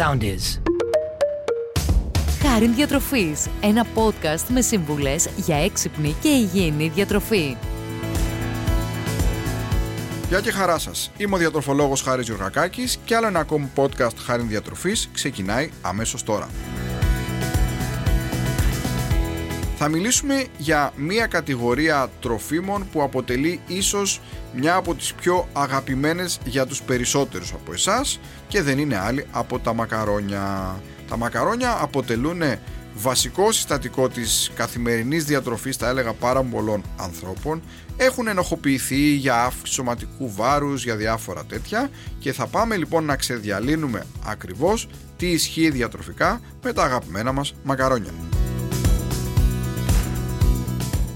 sound is. Χάριν Διατροφής, ένα podcast με σύμβουλες για έξυπνη και υγιεινή διατροφή. Γεια και χαρά σας. Είμαι ο διατροφολόγος Χάρης Γιωργακάκης και άλλο ένα ακόμη podcast Χάριν Διατροφής ξεκινάει αμέσως τώρα. Θα μιλήσουμε για μία κατηγορία τροφίμων που αποτελεί ίσως μια από τις πιο αγαπημένες για τους περισσότερους από εσάς και δεν είναι άλλη από τα μακαρόνια. Τα μακαρόνια αποτελούν βασικό συστατικό της καθημερινής διατροφής θα έλεγα πάρα πολλών ανθρώπων έχουν ενοχοποιηθεί για αύξηση σωματικού βάρους για διάφορα τέτοια και θα πάμε λοιπόν να ξεδιαλύνουμε ακριβώς τι ισχύει διατροφικά με τα αγαπημένα μας μακαρόνια.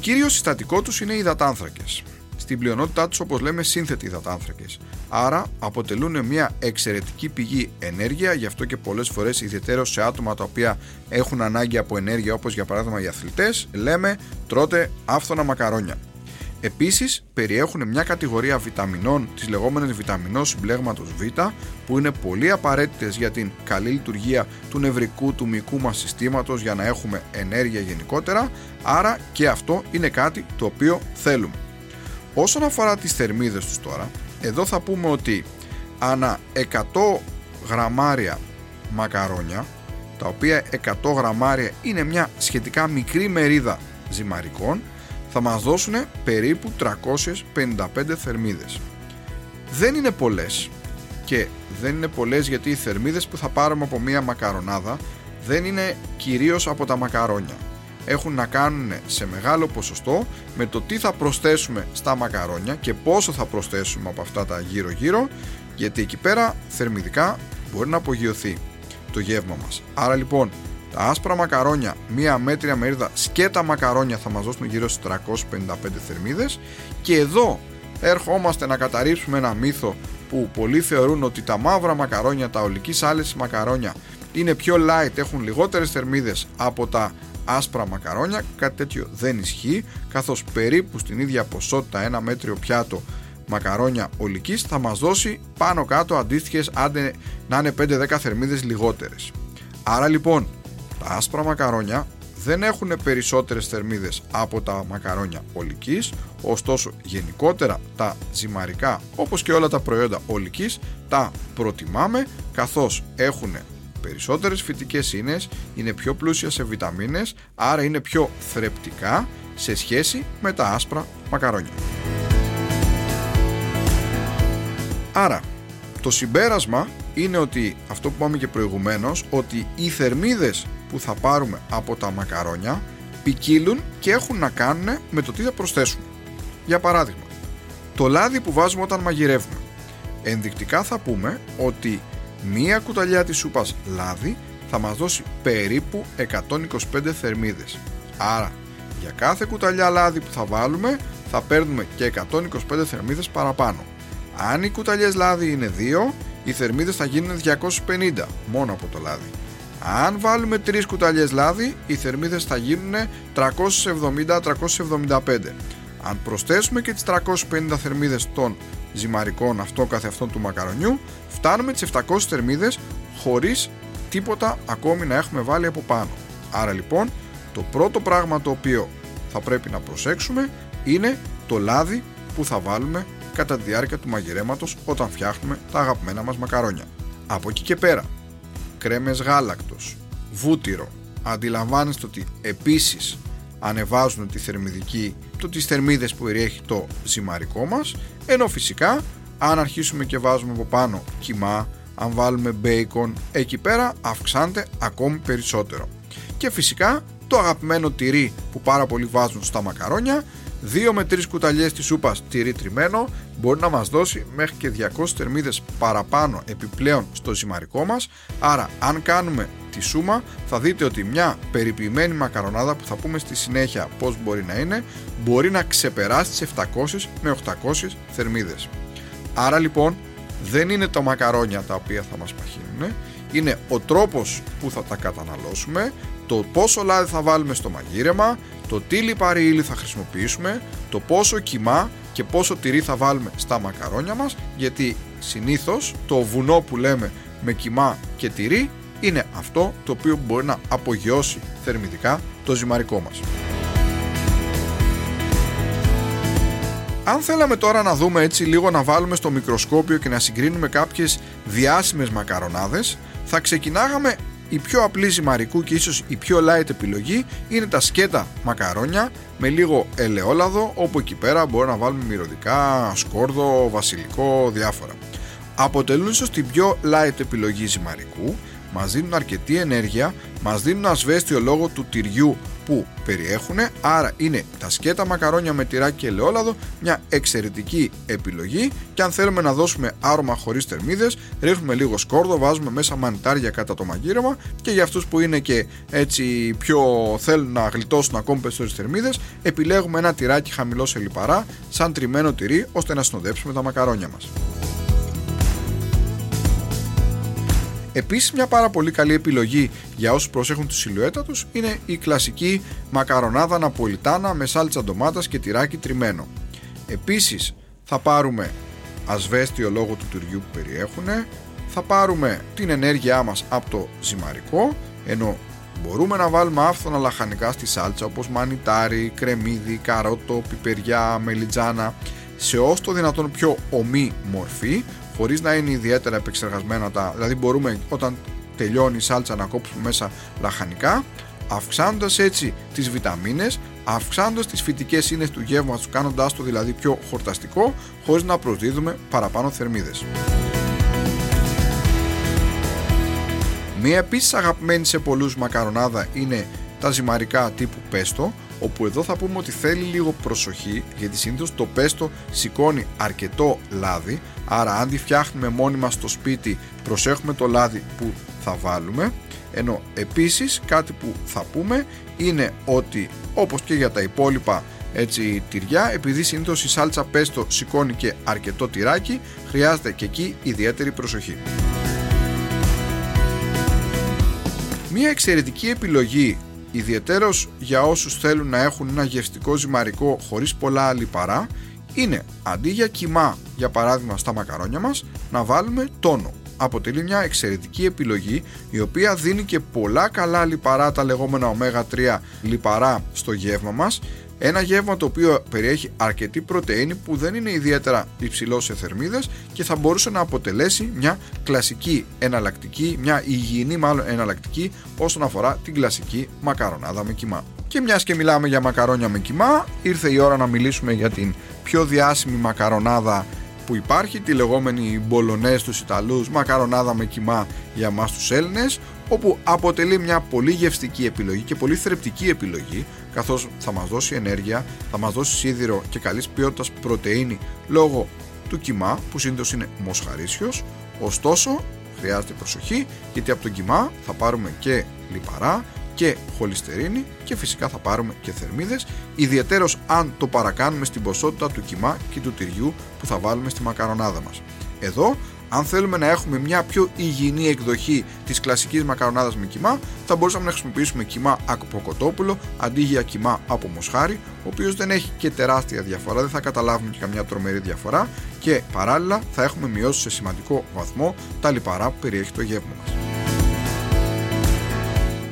Κύριο συστατικό τους είναι οι υδατάνθρακες. Στην πλειονότητά τους όπως λέμε σύνθετοι υδατάνθρακες. Άρα αποτελούν μια εξαιρετική πηγή ενέργεια, γι' αυτό και πολλές φορές ιδιαίτερα σε άτομα τα οποία έχουν ανάγκη από ενέργεια όπως για παράδειγμα οι αθλητές, λέμε τρώτε άφθονα μακαρόνια. Επίσης περιέχουν μια κατηγορία βιταμινών της λεγόμενης βιταμινός συμπλέγματος Β που είναι πολύ απαραίτητες για την καλή λειτουργία του νευρικού του μυϊκού μας συστήματος για να έχουμε ενέργεια γενικότερα άρα και αυτό είναι κάτι το οποίο θέλουμε. Όσον αφορά τις θερμίδες τους τώρα εδώ θα πούμε ότι ανά 100 γραμμάρια μακαρόνια τα οποία 100 γραμμάρια είναι μια σχετικά μικρή μερίδα ζυμαρικών θα μας δώσουν περίπου 355 θερμίδες. Δεν είναι πολλές και δεν είναι πολλές γιατί οι θερμίδες που θα πάρουμε από μία μακαρονάδα δεν είναι κυρίως από τα μακαρόνια. Έχουν να κάνουν σε μεγάλο ποσοστό με το τι θα προσθέσουμε στα μακαρόνια και πόσο θα προσθέσουμε από αυτά τα γύρω γύρω γιατί εκεί πέρα θερμιδικά μπορεί να απογειωθεί το γεύμα μας. Άρα λοιπόν τα άσπρα μακαρόνια, μία μέτρια μερίδα σκέτα μακαρόνια θα μας δώσουν γύρω στις 355 θερμίδες και εδώ ερχόμαστε να καταρρύψουμε ένα μύθο που πολλοί θεωρούν ότι τα μαύρα μακαρόνια, τα ολικής άλεσης μακαρόνια είναι πιο light, έχουν λιγότερες θερμίδες από τα άσπρα μακαρόνια, κάτι τέτοιο δεν ισχύει καθώς περίπου στην ίδια ποσότητα ένα μέτριο πιάτο μακαρόνια ολικής θα μας δώσει πάνω κάτω αντίστοιχες άντε να είναι 5-10 θερμίδες λιγότερες. Άρα λοιπόν τα άσπρα μακαρόνια δεν έχουν περισσότερες θερμίδες από τα μακαρόνια ολικής, ωστόσο γενικότερα τα ζυμαρικά όπως και όλα τα προϊόντα ολικής τα προτιμάμε καθώς έχουν περισσότερες φυτικές ίνες, είναι πιο πλούσια σε βιταμίνες, άρα είναι πιο θρεπτικά σε σχέση με τα άσπρα μακαρόνια. Άρα, το συμπέρασμα είναι ότι αυτό που είπαμε και προηγουμένως, ότι οι θερμίδες που θα πάρουμε από τα μακαρόνια ποικίλουν και έχουν να κάνουν με το τι θα προσθέσουμε. Για παράδειγμα, το λάδι που βάζουμε όταν μαγειρεύουμε. Ενδεικτικά θα πούμε ότι μία κουταλιά της σούπας λάδι θα μας δώσει περίπου 125 θερμίδες. Άρα, για κάθε κουταλιά λάδι που θα βάλουμε θα παίρνουμε και 125 θερμίδες παραπάνω. Αν οι κουταλιές λάδι είναι 2, οι θερμίδες θα γίνουν 250 μόνο από το λάδι. Αν βάλουμε 3 κουταλιές λάδι, οι θερμίδες θα γίνουν 370-375. Αν προσθέσουμε και τις 350 θερμίδες των ζυμαρικών αυτό καθε αυτόν του μακαρονιού, φτάνουμε τις 700 θερμίδες χωρίς τίποτα ακόμη να έχουμε βάλει από πάνω. Άρα λοιπόν, το πρώτο πράγμα το οποίο θα πρέπει να προσέξουμε είναι το λάδι που θα βάλουμε κατά τη διάρκεια του μαγειρέματος όταν φτιάχνουμε τα αγαπημένα μας μακαρόνια. Από εκεί και πέρα, κρέμες γάλακτος, βούτυρο, αντιλαμβάνεστε ότι επίσης ανεβάζουν τη θερμιδική, το, τις θερμίδες που περιέχει το ζυμαρικό μας, ενώ φυσικά αν αρχίσουμε και βάζουμε από πάνω κιμά, αν βάλουμε μπέικον, εκεί πέρα αυξάνεται ακόμη περισσότερο. Και φυσικά το αγαπημένο τυρί που πάρα πολλοί βάζουν στα μακαρόνια 2 με 3 κουταλιές της σούπας τυρί τριμμένο μπορεί να μας δώσει μέχρι και 200 θερμίδες παραπάνω επιπλέον στο ζυμαρικό μας. Άρα αν κάνουμε τη σούμα θα δείτε ότι μια περιποιημένη μακαρονάδα που θα πούμε στη συνέχεια πως μπορεί να είναι μπορεί να ξεπεράσει τις 700 με 800 θερμίδες. Άρα λοιπόν δεν είναι τα μακαρόνια τα οποία θα μας παχύνουν είναι ο τρόπος που θα τα καταναλώσουμε το πόσο λάδι θα βάλουμε στο μαγείρεμα, το τι λιπαρή ύλη θα χρησιμοποιήσουμε, το πόσο κιμά και πόσο τυρί θα βάλουμε στα μακαρόνια μας γιατί συνήθως το βουνό που λέμε με κοιμά και τυρί είναι αυτό το οποίο μπορεί να απογειώσει θερμιδικά το ζυμαρικό μας. Αν θέλαμε τώρα να δούμε έτσι λίγο να βάλουμε στο μικροσκόπιο και να συγκρίνουμε κάποιες διάσημες μακαρονάδες θα ξεκινάγαμε η πιο απλή ζυμαρικού και ίσως η πιο light επιλογή είναι τα σκέτα μακαρόνια με λίγο ελαιόλαδο όπου εκεί πέρα μπορεί να βάλουμε μυρωδικά, σκόρδο, βασιλικό, διάφορα. Αποτελούν ίσως την πιο light επιλογή ζυμαρικού, μας δίνουν αρκετή ενέργεια, μας δίνουν ασβέστιο λόγω του τυριού που περιέχουν, άρα είναι τα σκέτα μακαρόνια με τυράκι και ελαιόλαδο μια εξαιρετική επιλογή και αν θέλουμε να δώσουμε άρωμα χωρίς θερμίδες ρίχνουμε λίγο σκόρδο, βάζουμε μέσα μανιτάρια κατά το μαγείρεμα και για αυτούς που είναι και έτσι πιο θέλουν να γλιτώσουν ακόμη περισσότερες θερμίδες επιλέγουμε ένα τυράκι χαμηλό σε λιπαρά σαν τριμμένο τυρί ώστε να συνοδέψουμε τα μακαρόνια μας. Επίσης μια πάρα πολύ καλή επιλογή για όσους προσέχουν τη σιλουέτα τους είναι η κλασική μακαρονάδα ναπολιτάνα με σάλτσα ντομάτας και τυράκι τριμμένο. Επίσης θα πάρουμε ασβέστιο λόγω του τυριού που περιέχουν, θα πάρουμε την ενέργειά μας από το ζυμαρικό, ενώ μπορούμε να βάλουμε άφθονα λαχανικά στη σάλτσα όπως μανιτάρι, κρεμμύδι, καρότο, πιπεριά, μελιτζάνα σε όσο το δυνατόν πιο ομή μορφή χωρίς να είναι ιδιαίτερα επεξεργασμένα τα. Δηλαδή, μπορούμε όταν τελειώνει η σάλτσα να κόψουμε μέσα λαχανικά, αυξάνοντας έτσι τις βιταμίνες, αυξάνοντας τις φυτικές ίνε του γεύματος, κάνοντάς το δηλαδή πιο χορταστικό, χωρίς να προσδίδουμε παραπάνω θερμίδες. Μία επίσης αγαπημένη σε πολλούς μακαρονάδα είναι τα ζυμαρικά τύπου πέστο, όπου εδώ θα πούμε ότι θέλει λίγο προσοχή γιατί συνήθως το πέστο σηκώνει αρκετό λάδι άρα αν τη φτιάχνουμε μόνοι μας στο σπίτι προσέχουμε το λάδι που θα βάλουμε ενώ επίσης κάτι που θα πούμε είναι ότι όπως και για τα υπόλοιπα έτσι τυριά επειδή συνήθως η σάλτσα πέστο σηκώνει και αρκετό τυράκι χρειάζεται και εκεί ιδιαίτερη προσοχή. Μία εξαιρετική επιλογή ιδιαιτέρως για όσους θέλουν να έχουν ένα γευστικό ζυμαρικό χωρίς πολλά λιπαρά είναι αντί για κοιμά για παράδειγμα στα μακαρόνια μας να βάλουμε τόνο. Αποτελεί μια εξαιρετική επιλογή η οποία δίνει και πολλά καλά λιπαρά τα λεγόμενα ω3 λιπαρά στο γεύμα μας ένα γεύμα το οποίο περιέχει αρκετή πρωτεΐνη που δεν είναι ιδιαίτερα υψηλό σε θερμίδες και θα μπορούσε να αποτελέσει μια κλασική εναλλακτική, μια υγιεινή μάλλον εναλλακτική όσον αφορά την κλασική μακαρονάδα με κοιμά. Και μιας και μιλάμε για μακαρόνια με κοιμά, ήρθε η ώρα να μιλήσουμε για την πιο διάσημη μακαρονάδα που υπάρχει, τη λεγόμενη μπολονές στους Ιταλούς, μακαρονάδα με κοιμά για μας τους Έλληνες, όπου αποτελεί μια πολύ γευστική επιλογή και πολύ θρεπτική επιλογή, καθώς θα μας δώσει ενέργεια, θα μας δώσει σίδηρο και καλής ποιότητας πρωτεΐνη λόγω του κοιμά, που συνήθως είναι μοσχαρίσιος, ωστόσο χρειάζεται προσοχή γιατί από τον κοιμά θα πάρουμε και λιπαρά και χολυστερίνη και φυσικά θα πάρουμε και θερμίδες ιδιαίτερος αν το παρακάνουμε στην ποσότητα του κοιμά και του τυριού που θα βάλουμε στη μακαρονάδα μας. Εδώ αν θέλουμε να έχουμε μια πιο υγιεινή εκδοχή της κλασικής μακαρονάδας με κοιμά, θα μπορούσαμε να χρησιμοποιήσουμε κοιμά από κοτόπουλο αντί για κοιμά από μοσχάρι, ο οποίος δεν έχει και τεράστια διαφορά, δεν θα καταλάβουμε και καμιά τρομερή διαφορά και παράλληλα θα έχουμε μειώσεις σε σημαντικό βαθμό τα λιπαρά που περιέχει το γεύμα μας.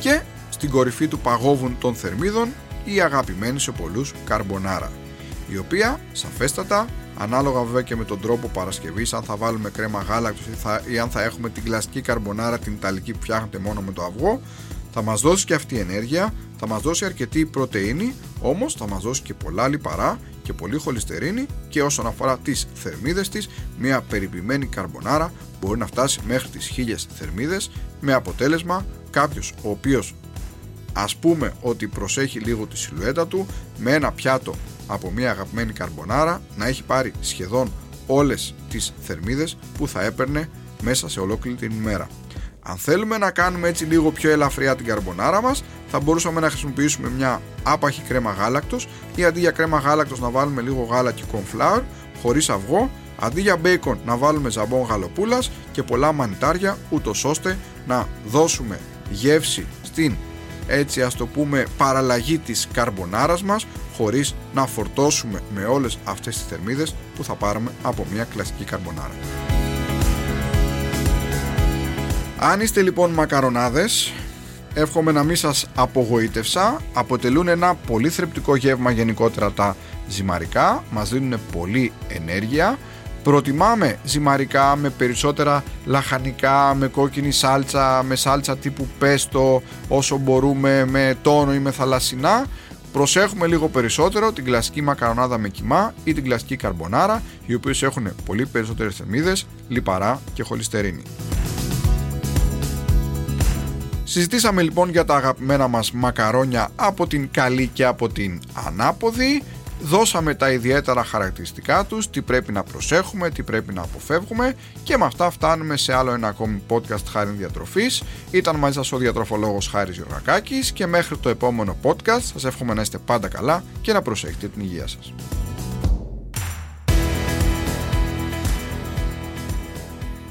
Και στην κορυφή του παγόβουν των θερμίδων η αγαπημένη σε πολλούς καρμπονάρα η οποία σαφέστατα ανάλογα βέβαια και με τον τρόπο παρασκευής, αν θα βάλουμε κρέμα γάλακτος ή, θα, ή αν θα έχουμε την κλασική καρμπονάρα την ιταλική που φτιάχνεται μόνο με το αυγό θα μας δώσει και αυτή η ενέργεια θα μας δώσει αρκετή πρωτεΐνη όμως θα μας δώσει και πολλά λιπαρά και πολύ χολυστερίνη και όσον αφορά τις θερμίδες της μια περιποιημένη καρμπονάρα μπορεί να φτάσει μέχρι τις 1000 θερμίδες με αποτέλεσμα κάποιος ο οποίος ας πούμε ότι προσέχει λίγο τη σιλουέτα του με ένα πιάτο από μια αγαπημένη καρμπονάρα να έχει πάρει σχεδόν όλες τις θερμίδες που θα έπαιρνε μέσα σε ολόκληρη την ημέρα. Αν θέλουμε να κάνουμε έτσι λίγο πιο ελαφριά την καρμπονάρα μας θα μπορούσαμε να χρησιμοποιήσουμε μια άπαχη κρέμα γάλακτος ή αντί για κρέμα γάλακτος να βάλουμε λίγο γάλα και cornflour χωρίς αυγό αντί για μπέικον να βάλουμε ζαμπόν γαλοπούλας και πολλά μανιτάρια ούτως ώστε να δώσουμε γεύση στην έτσι ας το πούμε παραλλαγή της καρμπονάρας μας χωρίς να φορτώσουμε με όλες αυτές τις θερμίδες που θα πάρουμε από μια κλασική καρμπονάρα. Αν είστε λοιπόν μακαρονάδες, εύχομαι να μην σας απογοήτευσα. Αποτελούν ένα πολύ θρεπτικό γεύμα γενικότερα τα ζυμαρικά, μας δίνουν πολύ ενέργεια. Προτιμάμε ζυμαρικά με περισσότερα λαχανικά, με κόκκινη σάλτσα, με σάλτσα τύπου πέστο, όσο μπορούμε με τόνο ή με θαλασσινά. Προσέχουμε λίγο περισσότερο την κλασική μακαρονάδα με κιμά ή την κλασική καρμπονάρα, οι οποίες έχουν πολύ περισσότερες θερμίδες, λιπαρά και χολυστερίνη. Συζητήσαμε λοιπόν για τα αγαπημένα μας μακαρόνια από την καλή και από την ανάποδη δώσαμε τα ιδιαίτερα χαρακτηριστικά τους, τι πρέπει να προσέχουμε, τι πρέπει να αποφεύγουμε και με αυτά φτάνουμε σε άλλο ένα ακόμη podcast Χάρη Διατροφής. Ήταν μαζί σας ο διατροφολόγος Χάρης Γιωργακάκης και μέχρι το επόμενο podcast σας εύχομαι να είστε πάντα καλά και να προσέχετε την υγεία σας.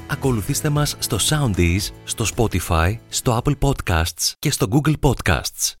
Ακολουθήστε μας στο Soundees, στο Spotify, στο Apple Podcasts και στο Google Podcasts.